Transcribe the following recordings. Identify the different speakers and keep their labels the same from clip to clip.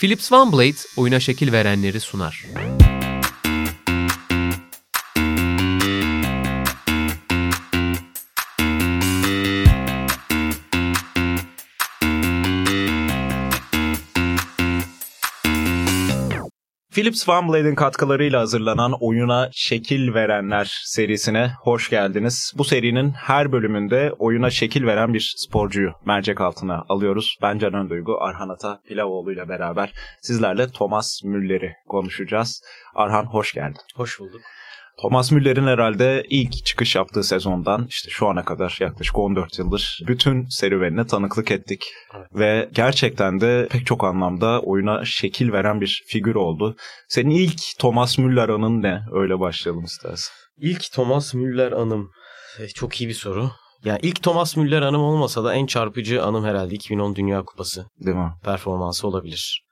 Speaker 1: Philips OneBlade oyuna şekil verenleri sunar.
Speaker 2: Philips OneBlade'in katkılarıyla hazırlanan oyuna şekil verenler serisine hoş geldiniz. Bu serinin her bölümünde oyuna şekil veren bir sporcuyu mercek altına alıyoruz. Ben Canan Duygu, Arhan Ata Pilavoğlu ile beraber sizlerle Thomas Müller'i konuşacağız. Arhan hoş geldin.
Speaker 1: Hoş bulduk.
Speaker 2: Thomas Müller'in herhalde ilk çıkış yaptığı sezondan işte şu ana kadar yaklaşık 14 yıldır bütün serüvenine tanıklık ettik. Evet. Ve gerçekten de pek çok anlamda oyuna şekil veren bir figür oldu. Senin ilk Thomas Müller anın ne? Öyle başlayalım istersen.
Speaker 3: İlk Thomas Müller anım. Eh, çok iyi bir soru. Yani ilk Thomas Müller anım olmasa da en çarpıcı anım herhalde 2010 Dünya Kupası.
Speaker 2: Değil mi?
Speaker 3: Performansı olabilir.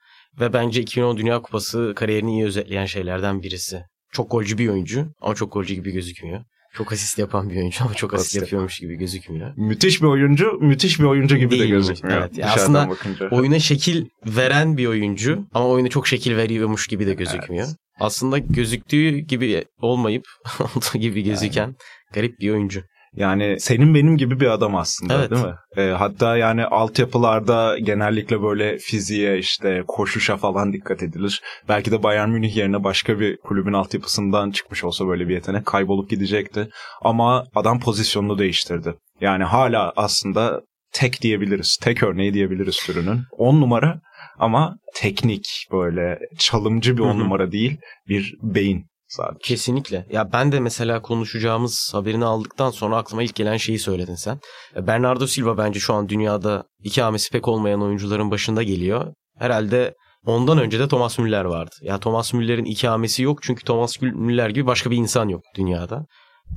Speaker 3: Ve bence 2010 Dünya Kupası kariyerini iyi özetleyen şeylerden birisi. Çok golcü bir oyuncu ama çok golcü gibi gözükmüyor. Çok asist yapan bir oyuncu ama çok asist, yapıyormuş gibi gözükmüyor.
Speaker 2: Müthiş bir oyuncu, müthiş bir oyuncu gibi Değil de gözükmüyor.
Speaker 3: Evet. Yani aslında bakınca. oyuna şekil veren bir oyuncu ama oyuna çok şekil veriyormuş gibi de gözükmüyor. Evet. Aslında gözüktüğü gibi olmayıp olduğu gibi gözüken yani. garip bir oyuncu.
Speaker 2: Yani senin benim gibi bir adam aslında evet. değil mi? E, hatta yani altyapılarda genellikle böyle fiziğe işte koşuşa falan dikkat edilir. Belki de Bayern Münih yerine başka bir kulübün altyapısından çıkmış olsa böyle bir yetenek kaybolup gidecekti. Ama adam pozisyonunu değiştirdi. Yani hala aslında tek diyebiliriz. Tek örneği diyebiliriz türünün. 10 numara ama teknik böyle çalımcı bir on numara değil bir beyin
Speaker 3: sadece. Kesinlikle. Ya ben de mesela konuşacağımız haberini aldıktan sonra aklıma ilk gelen şeyi söyledin sen. Bernardo Silva bence şu an dünyada ikamesi pek olmayan oyuncuların başında geliyor. Herhalde ondan önce de Thomas Müller vardı. Ya Thomas Müller'in ikamesi yok çünkü Thomas Müller gibi başka bir insan yok dünyada.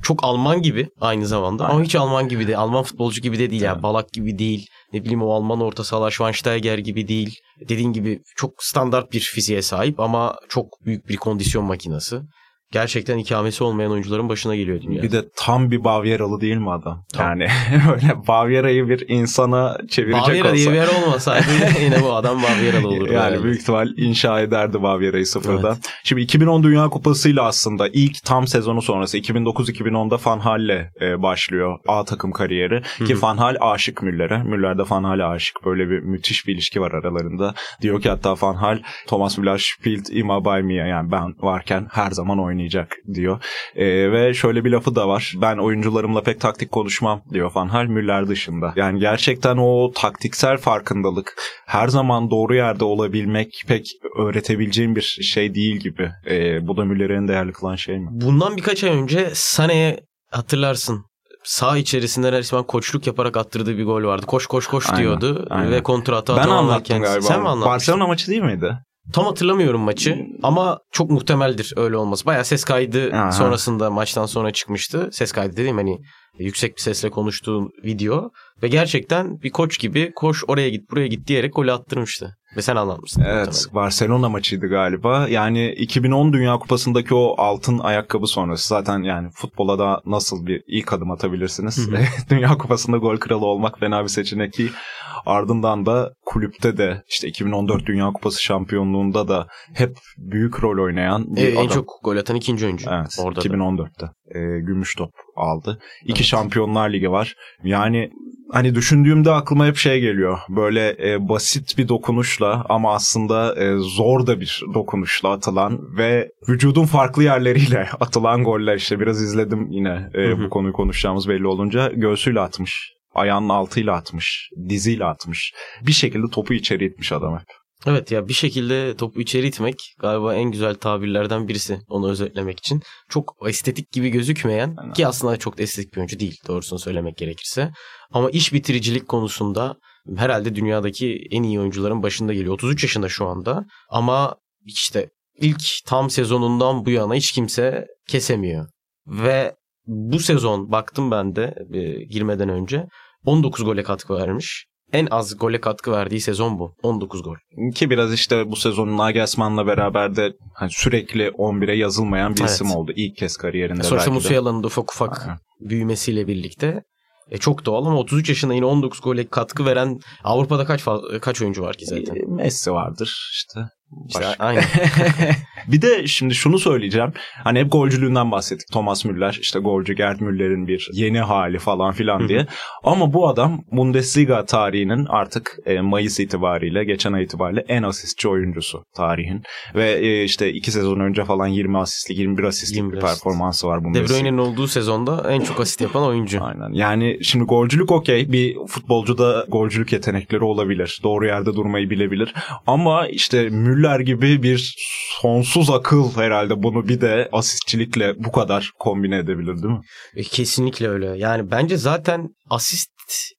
Speaker 3: Çok Alman gibi aynı zamanda Aynen. ama hiç Alman gibi de Alman futbolcu gibi de değil yani Balak gibi değil ne bileyim o Alman orta sahalar Schweinsteiger gibi değil dediğin gibi çok standart bir fiziğe sahip ama çok büyük bir kondisyon makinesi gerçekten ikamesi olmayan oyuncuların başına geliyor dünya.
Speaker 2: Bir de tam bir Bavyeralı değil mi adam? Tam. Yani öyle Bavyera'yı bir insana çevirecek
Speaker 3: Bavyera
Speaker 2: olsa.
Speaker 3: diye bir yer olmasaydı yine bu adam Bavyeralı olurdu.
Speaker 2: Yani, yani büyük ihtimal inşa ederdi Bavyera'yı sıfırdan. Evet. Şimdi 2010 Dünya Kupası'yla aslında ilk tam sezonu sonrası 2009-2010'da Van Hal'le e, başlıyor A takım kariyeri. Hı-hı. Ki Van Hal aşık Müller'e. Müller de Van Hal'e aşık. Böyle bir müthiş bir ilişki var aralarında. Diyor ki hatta Van Hal Thomas Müller spielt immer bei mir yani ben varken her zaman oynuyor oynayacak diyor. E, ve şöyle bir lafı da var. Ben oyuncularımla pek taktik konuşmam diyor Van Hal Müller dışında. Yani gerçekten o taktiksel farkındalık her zaman doğru yerde olabilmek pek öğretebileceğim bir şey değil gibi. E, bu da Müller'in değerli kılan şey mi?
Speaker 3: Bundan birkaç ay önce Sane'ye hatırlarsın sağ içerisinde resmen koçluk yaparak attırdığı bir gol vardı. Koş koş koş aynen, diyordu aynen. ve kontratı
Speaker 2: Ben anlattım galiba. Sen mi anlattın? Barcelona maçı değil miydi?
Speaker 3: Tam hatırlamıyorum maçı ama çok muhtemeldir öyle olması. Baya ses kaydı Aha. sonrasında maçtan sonra çıkmıştı. Ses kaydı dediğim hani yüksek bir sesle konuştuğu video ve gerçekten bir koç gibi koş oraya git buraya git diyerek golü attırmıştı. Ve sen anlatmışsın.
Speaker 2: Evet. Barcelona maçıydı galiba. Yani 2010 Dünya Kupası'ndaki o altın ayakkabı sonrası zaten yani futbola da nasıl bir ilk adım atabilirsiniz. Dünya Kupası'nda gol kralı olmak fena bir seçenek değil. Ardından da kulüpte de işte 2014 Dünya Kupası şampiyonluğunda da hep büyük rol oynayan bir
Speaker 3: ee,
Speaker 2: adam.
Speaker 3: En çok gol atan ikinci oyuncu.
Speaker 2: Evet, orada 2014'te. E, gümüş top aldı. İki evet. Şampiyonlar Ligi var. Yani hani düşündüğümde aklıma hep şey geliyor. Böyle e, basit bir dokunuşla ama aslında e, zor da bir dokunuşla atılan ve vücudun farklı yerleriyle atılan goller işte biraz izledim yine e, bu konuyu konuşacağımız belli olunca göğsüyle atmış. Ayağının altıyla atmış, diziyle atmış. Bir şekilde topu içeri itmiş adam hep.
Speaker 3: Evet ya bir şekilde topu içeri itmek galiba en güzel tabirlerden birisi onu özetlemek için. Çok estetik gibi gözükmeyen Aynen. ki aslında çok da estetik bir oyuncu değil doğrusunu söylemek gerekirse. Ama iş bitiricilik konusunda herhalde dünyadaki en iyi oyuncuların başında geliyor. 33 yaşında şu anda ama işte ilk tam sezonundan bu yana hiç kimse kesemiyor. Ve bu sezon baktım ben de e, girmeden önce 19 gole katkı vermiş en az gole katkı verdiği sezon bu. 19 gol.
Speaker 2: Ki biraz işte bu sezon Nagelsmann'la beraber de hani sürekli 11'e yazılmayan bir evet. isim oldu. İlk kez kariyerinde
Speaker 3: Sonuçta Musiala'nın da ufak ufak Aha. büyümesiyle birlikte E çok doğal ama 33 yaşında yine 19 gole katkı veren Avrupa'da kaç kaç oyuncu var ki zaten?
Speaker 2: Messi vardır işte.
Speaker 3: İşte
Speaker 2: Başka. bir de şimdi şunu söyleyeceğim. Hani hep golcülüğünden bahsettik. Thomas Müller işte golcü Gerd Müller'in bir yeni hali falan filan diye. Ama bu adam Bundesliga tarihinin artık e, Mayıs itibariyle geçen ay itibariyle en asistçi oyuncusu tarihin. Ve e, işte iki sezon önce falan 20 asistlik 21 asistlik
Speaker 3: 21
Speaker 2: bir performansı var
Speaker 3: De
Speaker 2: Bundesliga.
Speaker 3: Bruyne'nin olduğu sezonda en çok asist yapan oyuncu.
Speaker 2: Aynen. Yani şimdi golcülük okey. Bir futbolcuda golcülük yetenekleri olabilir. Doğru yerde durmayı bilebilir. Ama işte Müller gibi bir sonsuz akıl herhalde bunu bir de asistçilikle bu kadar kombine edebilir değil mi?
Speaker 3: E, Kesinlikle öyle. Yani bence zaten asist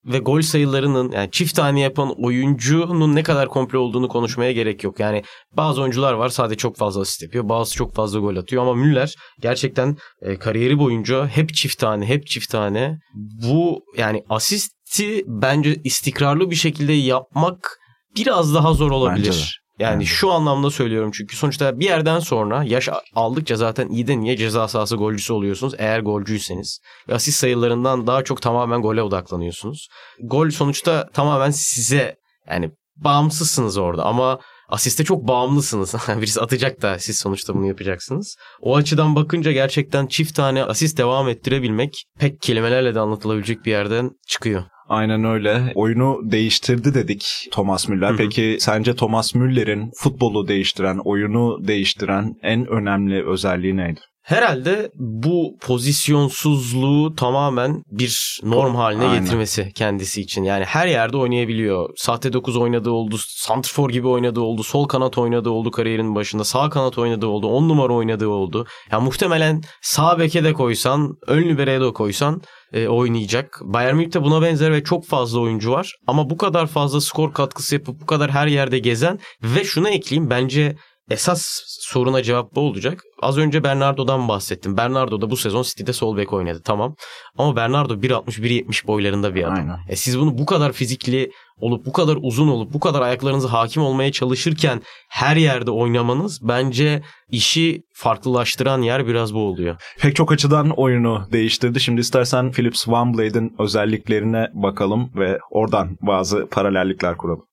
Speaker 3: ve gol sayılarının yani çift tane yapan oyuncunun ne kadar komple olduğunu konuşmaya gerek yok. Yani bazı oyuncular var sadece çok fazla asist yapıyor. Bazı çok fazla gol atıyor ama Müller gerçekten e, kariyeri boyunca hep çift tane, hep çift tane. Bu yani asisti bence istikrarlı bir şekilde yapmak biraz daha zor olabilir.
Speaker 2: De.
Speaker 3: Yani
Speaker 2: de.
Speaker 3: şu anlamda söylüyorum çünkü sonuçta bir yerden sonra yaş aldıkça zaten iyiden niye ceza sahası golcüsü oluyorsunuz eğer golcüyseniz. Ve asist sayılarından daha çok tamamen gole odaklanıyorsunuz. Gol sonuçta tamamen size yani bağımsızsınız orada ama asiste çok bağımlısınız. Birisi atacak da siz sonuçta bunu yapacaksınız. O açıdan bakınca gerçekten çift tane asist devam ettirebilmek pek kelimelerle de anlatılabilecek bir yerden çıkıyor.
Speaker 2: Aynen öyle. Oyunu değiştirdi dedik Thomas Müller.
Speaker 3: Hı hı.
Speaker 2: Peki sence Thomas Müller'in futbolu değiştiren, oyunu değiştiren en önemli özelliği neydi?
Speaker 3: Herhalde bu pozisyonsuzluğu tamamen bir norm haline
Speaker 2: Aynen.
Speaker 3: getirmesi kendisi için. Yani her yerde oynayabiliyor. Sahte 9 oynadığı oldu, santrfor gibi oynadığı oldu, sol kanat oynadığı oldu kariyerinin başında, sağ kanat oynadığı oldu, 10 numara oynadığı oldu. Ya muhtemelen sağ beke de koysan, ön libero'ya da koysan e, oynayacak. Bayern Münih'te buna benzer ve çok fazla oyuncu var. Ama bu kadar fazla skor katkısı yapıp bu kadar her yerde gezen ve şuna ekleyeyim bence esas soruna cevap bu olacak. Az önce Bernardo'dan bahsettim. Bernardo da bu sezon City'de sol bek oynadı tamam. Ama Bernardo 1.60-1.70 boylarında bir adam.
Speaker 2: Aynen.
Speaker 3: E siz bunu bu kadar fizikli olup bu kadar uzun olup bu kadar ayaklarınıza hakim olmaya çalışırken her yerde oynamanız bence işi farklılaştıran yer biraz bu oluyor.
Speaker 2: Pek çok açıdan oyunu değiştirdi. Şimdi istersen Philips Van Blade'in özelliklerine bakalım ve oradan bazı paralellikler kuralım.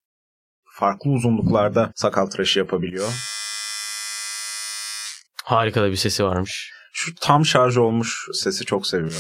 Speaker 2: Farklı uzunluklarda sakal tıraşı yapabiliyor.
Speaker 3: Harika da bir sesi varmış.
Speaker 2: Şu tam şarj olmuş sesi çok seviyorum.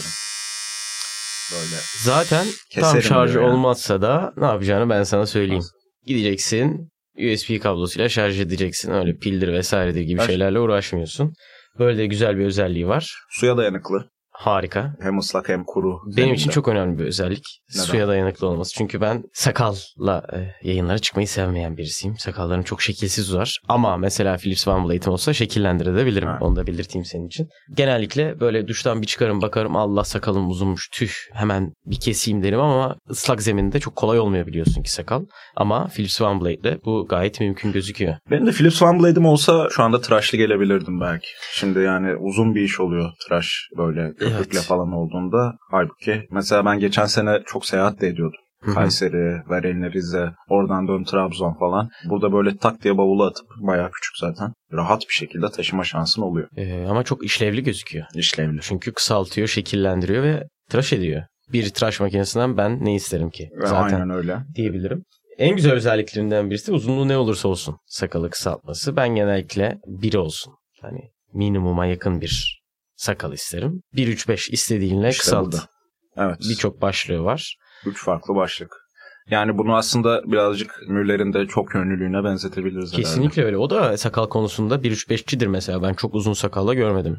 Speaker 2: Böyle.
Speaker 3: Zaten tam
Speaker 2: Keserim
Speaker 3: şarjı
Speaker 2: diyor ya.
Speaker 3: olmazsa da ne yapacağını ben sana söyleyeyim. Gideceksin USB kablosuyla şarj edeceksin. Öyle pildir vesairedir gibi
Speaker 2: Her-
Speaker 3: şeylerle uğraşmıyorsun. Böyle de güzel bir özelliği var.
Speaker 2: Suya dayanıklı.
Speaker 3: Harika.
Speaker 2: Hem ıslak hem kuru.
Speaker 3: Benim
Speaker 2: zeminde.
Speaker 3: için çok önemli bir özellik.
Speaker 2: Neden?
Speaker 3: Suya dayanıklı olması. Çünkü ben sakalla e, yayınlara çıkmayı sevmeyen birisiyim. Sakallarım çok şekilsiz uzar. Ama mesela Philips Van Blade'im olsa şekillendirebilirim.
Speaker 2: Ha.
Speaker 3: Onu da belirteyim senin için. Genellikle böyle duştan bir çıkarım bakarım Allah sakalım uzunmuş tüh hemen bir keseyim derim ama ıslak zeminde çok kolay olmuyor biliyorsun ki sakal. Ama Philips Van Blade'de bu gayet mümkün gözüküyor.
Speaker 2: Benim de Philips Van Blade'im olsa şu anda tıraşlı gelebilirdim belki. Şimdi yani uzun bir iş oluyor tıraş böyle köpükle
Speaker 3: Evet.
Speaker 2: falan olduğunda. Halbuki mesela ben geçen sene çok seyahat de ediyordum. Kayseri, Verenli, Rize, oradan dön Trabzon falan. Burada böyle tak diye bavulu atıp bayağı küçük zaten. Rahat bir şekilde taşıma şansın oluyor.
Speaker 3: Ee, ama çok işlevli gözüküyor.
Speaker 2: İşlevli.
Speaker 3: Çünkü kısaltıyor, şekillendiriyor ve tıraş ediyor. Bir tıraş makinesinden ben ne isterim ki?
Speaker 2: Ve
Speaker 3: Zaten
Speaker 2: Aynen öyle.
Speaker 3: diyebilirim. En güzel özelliklerinden birisi uzunluğu ne olursa olsun sakalı kısaltması. Ben genellikle bir olsun. Hani minimuma yakın bir sakal isterim. 1-3-5 istediğinle
Speaker 2: İşte
Speaker 3: kısalt.
Speaker 2: burada. Evet.
Speaker 3: Birçok başlığı var.
Speaker 2: Üç farklı başlık. Yani bunu aslında birazcık Müller'in de çok yönlülüğüne benzetebiliriz herhalde.
Speaker 3: Kesinlikle öyle. O da sakal konusunda 1-3-5'cidir mesela. Ben çok uzun sakalla görmedim.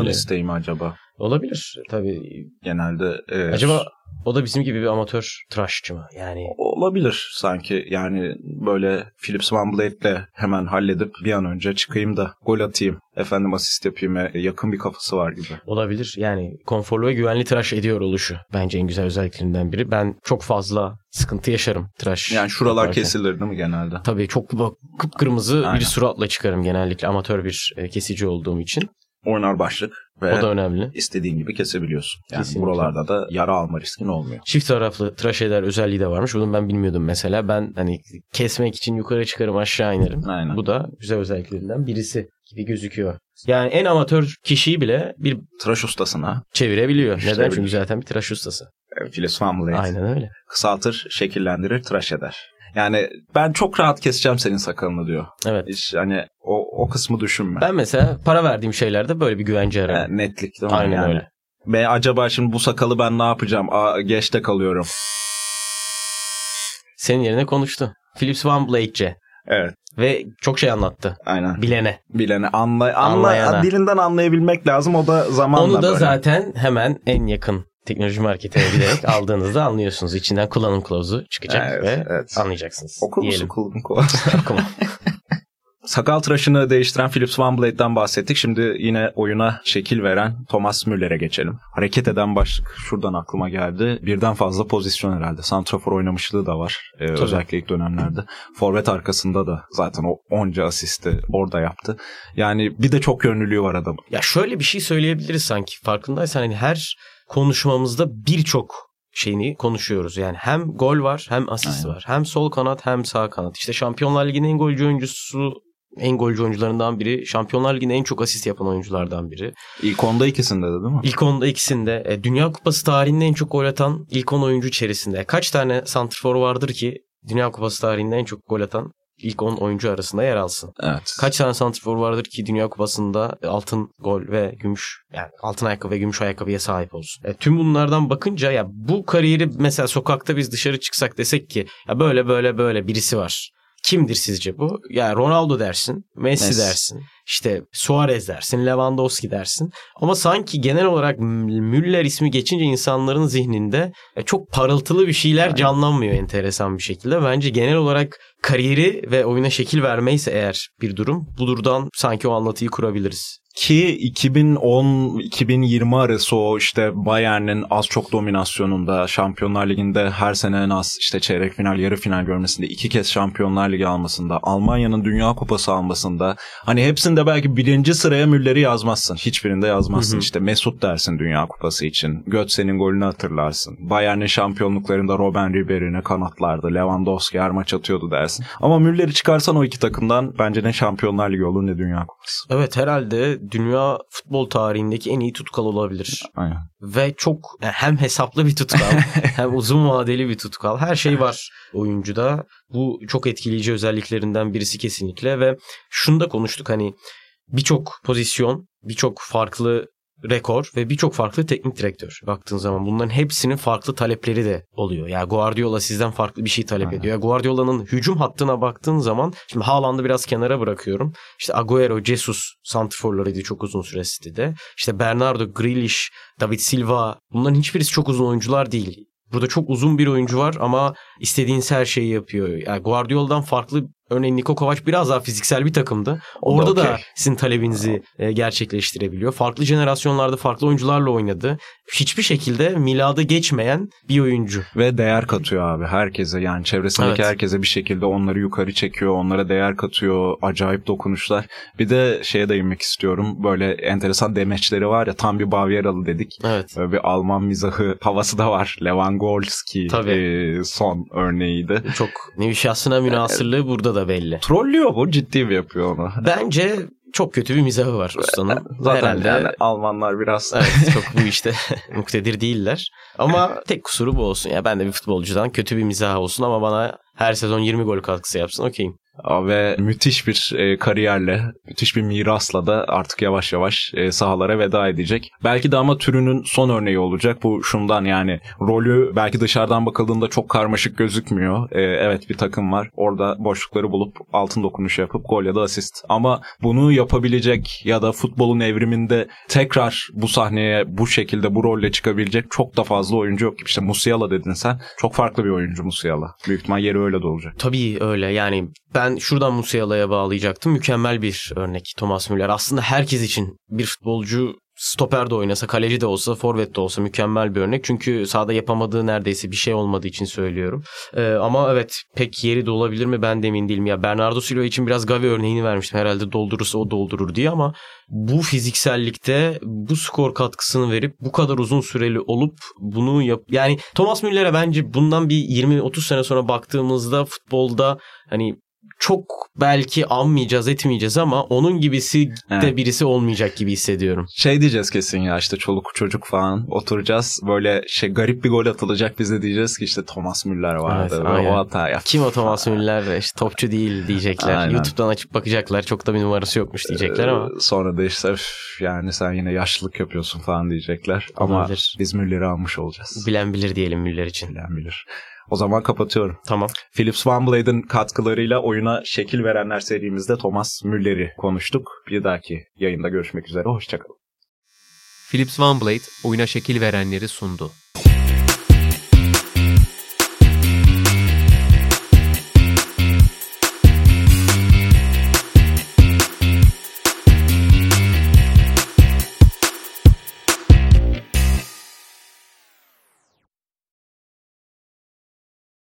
Speaker 3: Müller'i.
Speaker 2: isteği mi acaba?
Speaker 3: Olabilir. Tabii.
Speaker 2: Genelde e,
Speaker 3: Acaba o da bizim gibi bir amatör tıraşçı mı? Yani
Speaker 2: olabilir sanki. Yani böyle Philips Van Blade'le hemen halledip bir an önce çıkayım da gol atayım. Efendim asist yapayım. e, yakın bir kafası var gibi.
Speaker 3: Olabilir. Yani konforlu ve güvenli tıraş ediyor oluşu. Bence en güzel özelliklerinden biri. Ben çok fazla sıkıntı yaşarım tıraş.
Speaker 2: Yani şuralar
Speaker 3: yaparken.
Speaker 2: kesilir değil mi genelde?
Speaker 3: Tabii çok kıpkırmızı
Speaker 2: Aynen.
Speaker 3: bir suratla çıkarım genellikle amatör bir e, kesici olduğum için.
Speaker 2: Oynar başlık ve
Speaker 3: O da önemli.
Speaker 2: istediğin gibi kesebiliyorsun. Yani
Speaker 3: Kesinlikle.
Speaker 2: buralarda da yara alma riskin olmuyor.
Speaker 3: Çift taraflı tıraş eder özelliği de varmış. Bunu ben bilmiyordum mesela. Ben hani kesmek için yukarı çıkarım aşağı inerim.
Speaker 2: Aynen.
Speaker 3: Bu da güzel özelliklerinden birisi gibi gözüküyor. Yani en amatör kişiyi bile bir
Speaker 2: Tıraş ustasına
Speaker 3: çevirebiliyor. Neden? Çünkü zaten bir tıraş ustası.
Speaker 2: Van Vliet.
Speaker 3: Aynen öyle.
Speaker 2: Kısaltır, şekillendirir, tıraş eder. Yani ben çok rahat keseceğim senin sakalını diyor.
Speaker 3: Evet.
Speaker 2: Hiç hani o, o kısmı düşünme.
Speaker 3: Ben mesela para verdiğim şeylerde böyle bir güvence ararım.
Speaker 2: Yani netlik değil mi?
Speaker 3: Aynen
Speaker 2: yani.
Speaker 3: öyle.
Speaker 2: Ve acaba şimdi bu sakalı ben ne yapacağım? Aa, geçte kalıyorum.
Speaker 3: Senin yerine konuştu. Philips Van Blade'ce.
Speaker 2: Evet.
Speaker 3: Ve çok şey anlattı.
Speaker 2: Aynen.
Speaker 3: Bilene.
Speaker 2: Bileni anla, anla,
Speaker 3: Anlayana.
Speaker 2: dilinden anlayabilmek lazım. O da zamanla
Speaker 3: Onu da
Speaker 2: böyle.
Speaker 3: zaten hemen en yakın teknoloji marketine giderek aldığınızda anlıyorsunuz. İçinden kullanım kılavuzu çıkacak
Speaker 2: Evet,
Speaker 3: ve
Speaker 2: evet.
Speaker 3: anlayacaksınız.
Speaker 2: Musun
Speaker 3: Diyelim.
Speaker 2: kulun kulağı?
Speaker 3: Okuma.
Speaker 2: Sakal tıraşını değiştiren Philips Van Blade'den bahsettik. Şimdi yine oyuna şekil veren Thomas Müller'e geçelim. Hareket eden başlık şuradan aklıma geldi. Birden fazla pozisyon herhalde. Santrafor oynamışlığı da var. Ee, özellikle ilk dönemlerde. Forvet arkasında da zaten o onca asisti orada yaptı. Yani bir de çok yönlülüğü var adamın.
Speaker 3: Ya şöyle bir şey söyleyebiliriz sanki. Farkındaysan hani her konuşmamızda birçok şeyini konuşuyoruz. Yani hem gol var hem asist
Speaker 2: Aynen.
Speaker 3: var. Hem sol kanat hem sağ kanat. İşte Şampiyonlar Ligi'nin en golcü oyuncusu en golcü oyuncularından biri. Şampiyonlar Ligi'nde en çok asist yapan oyunculardan biri.
Speaker 2: İlk onda ikisinde de değil mi?
Speaker 3: İlk onda ikisinde. E, Dünya Kupası tarihinde en çok gol atan ilk 10 oyuncu içerisinde. Kaç tane santrfor vardır ki Dünya Kupası tarihinde en çok gol atan ilk 10 oyuncu arasında yer alsın?
Speaker 2: Evet.
Speaker 3: Kaç tane santrfor vardır ki Dünya Kupası'nda altın gol ve gümüş yani altın ayakkabı ve gümüş ayakkabıya sahip olsun. E, tüm bunlardan bakınca ya bu kariyeri mesela sokakta biz dışarı çıksak desek ki ya böyle böyle böyle birisi var. Kimdir sizce bu? Ya Ronaldo dersin, Messi,
Speaker 2: Messi.
Speaker 3: dersin, işte Suarez dersin, Lewandowski dersin. Ama sanki genel olarak Müller ismi geçince insanların zihninde e, çok parıltılı bir şeyler canlanmıyor enteresan bir şekilde. Bence genel olarak kariyeri ve oyuna şekil vermeyse eğer bir durum budurdan sanki o anlatıyı kurabiliriz.
Speaker 2: Ki 2010-2020 arası o işte Bayern'in az çok dominasyonunda Şampiyonlar Ligi'nde her sene en az işte çeyrek final yarı final görmesinde iki kez Şampiyonlar Ligi almasında Almanya'nın Dünya Kupası almasında hani hepsinde belki birinci sıraya Müller'i yazmazsın. Hiçbirinde yazmazsın.
Speaker 3: Hı hı.
Speaker 2: İşte Mesut dersin Dünya Kupası için. Götze'nin golünü hatırlarsın. Bayern'in şampiyonluklarında Robben Ribery'ne kanatlardı. Lewandowski her maç atıyordu dersin. Ama Müller'i çıkarsan o iki takımdan bence ne Şampiyonlar Ligi olur ne Dünya Kupası.
Speaker 3: Evet herhalde dünya futbol tarihindeki en iyi tutkal olabilir.
Speaker 2: Aynen.
Speaker 3: Ve çok yani hem hesaplı bir tutkal hem uzun vadeli bir tutkal. Her şey var oyuncuda. Bu çok etkileyici özelliklerinden birisi kesinlikle ve şunu da konuştuk hani birçok pozisyon, birçok farklı rekor ve birçok farklı teknik direktör baktığın zaman bunların hepsinin farklı talepleri de oluyor. Ya Guardiola sizden farklı bir şey talep
Speaker 2: Aynen.
Speaker 3: ediyor. Ya Guardiola'nın hücum hattına baktığın zaman şimdi Haaland'ı biraz kenara bırakıyorum. İşte Agüero, Jesus santrforlarıydı çok uzun süre City'de. İşte Bernardo, Grealish, David Silva bunların hiçbirisi çok uzun oyuncular değil. Burada çok uzun bir oyuncu var ama istediğiniz her şeyi yapıyor. Yani Guardiola'dan farklı örneğin Niko Kovac biraz daha fiziksel bir takımdı.
Speaker 2: Da
Speaker 3: Orada da
Speaker 2: okey.
Speaker 3: sizin talebinizi e, gerçekleştirebiliyor. Farklı jenerasyonlarda farklı oyuncularla oynadı. Hiçbir şekilde milada geçmeyen bir oyuncu.
Speaker 2: Ve değer katıyor abi herkese yani çevresindeki
Speaker 3: Evet.
Speaker 2: herkese bir şekilde onları yukarı çekiyor, onlara değer katıyor, acayip dokunuşlar. Bir de şeye değinmek istiyorum böyle enteresan demeçleri var ya tam bir Bavyeralı dedik.
Speaker 3: Evet.
Speaker 2: Böyle bir Alman mizahı havası da var. Lewandowski e, son örneğiydi.
Speaker 3: Çok nevi şahsına münasırlığı burada da belli.
Speaker 2: Trollüyor bu ciddi mi yapıyor onu?
Speaker 3: Bence çok kötü bir mizahı var ustanın.
Speaker 2: Zaten
Speaker 3: Herhalde
Speaker 2: yani Almanlar biraz
Speaker 3: Evet çok bu işte muktedir değiller. Ama tek kusuru bu olsun. Ya ben de bir futbolcudan kötü bir mizah olsun ama bana her sezon 20 gol katkısı yapsın okeyim.
Speaker 2: Ve müthiş bir e, kariyerle, müthiş bir mirasla da artık yavaş yavaş e, sahalara veda edecek. Belki de ama türünün son örneği olacak. Bu şundan yani rolü belki dışarıdan bakıldığında çok karmaşık gözükmüyor. E, evet bir takım var. Orada boşlukları bulup altın dokunuş yapıp gol ya da asist. Ama bunu yapabilecek ya da futbolun evriminde tekrar bu sahneye bu şekilde bu rolle çıkabilecek çok da fazla oyuncu yok. İşte Musiala dedin sen. Çok farklı bir oyuncu Musiala. Büyük ihtimal yeri öyle de olacak.
Speaker 3: Tabii öyle yani ben şuradan Musiala'ya bağlayacaktım. Mükemmel bir örnek Thomas Müller. Aslında herkes için bir futbolcu stoper de oynasa, kaleci de olsa, forvet de olsa mükemmel bir örnek. Çünkü sahada yapamadığı neredeyse bir şey olmadığı için söylüyorum. Ee, ama evet pek yeri de olabilir mi ben de emin değilim. Ya Bernardo Silva için biraz Gavi örneğini vermiştim. Herhalde doldurursa o doldurur diye ama bu fiziksellikte bu skor katkısını verip bu kadar uzun süreli olup bunu yap yani Thomas Müller'e bence bundan bir 20-30 sene sonra baktığımızda futbolda hani çok belki anmayacağız etmeyeceğiz ama onun gibisi de
Speaker 2: Evet.
Speaker 3: birisi olmayacak gibi hissediyorum.
Speaker 2: Şey diyeceğiz kesin ya işte çoluk çocuk falan oturacağız böyle şey garip bir gol atılacak bize diyeceğiz ki işte Thomas Müller vardı
Speaker 3: Evet,
Speaker 2: ve o hata yaptı.
Speaker 3: Kim o Thomas Müller işte topçu değil diyecekler.
Speaker 2: Aynen.
Speaker 3: YouTube'dan açıp bakacaklar. Çok da bir numarası yokmuş diyecekler ama.
Speaker 2: Ee, Sonra da işte "Üf, yani sen yine yaşlılık yapıyorsun falan diyecekler. Ama
Speaker 3: Olabilir.
Speaker 2: biz Müller'i almış olacağız.
Speaker 3: Bilen bilir diyelim Müller için.
Speaker 2: Bilen bilir. O zaman kapatıyorum.
Speaker 3: Tamam.
Speaker 2: Philips Van Blade'in katkılarıyla oyuna şekil verenler serimizde Thomas Müller'i konuştuk. Bir dahaki yayında görüşmek üzere. Hoşçakalın.
Speaker 1: Philips OneBlade oyuna şekil verenleri sundu.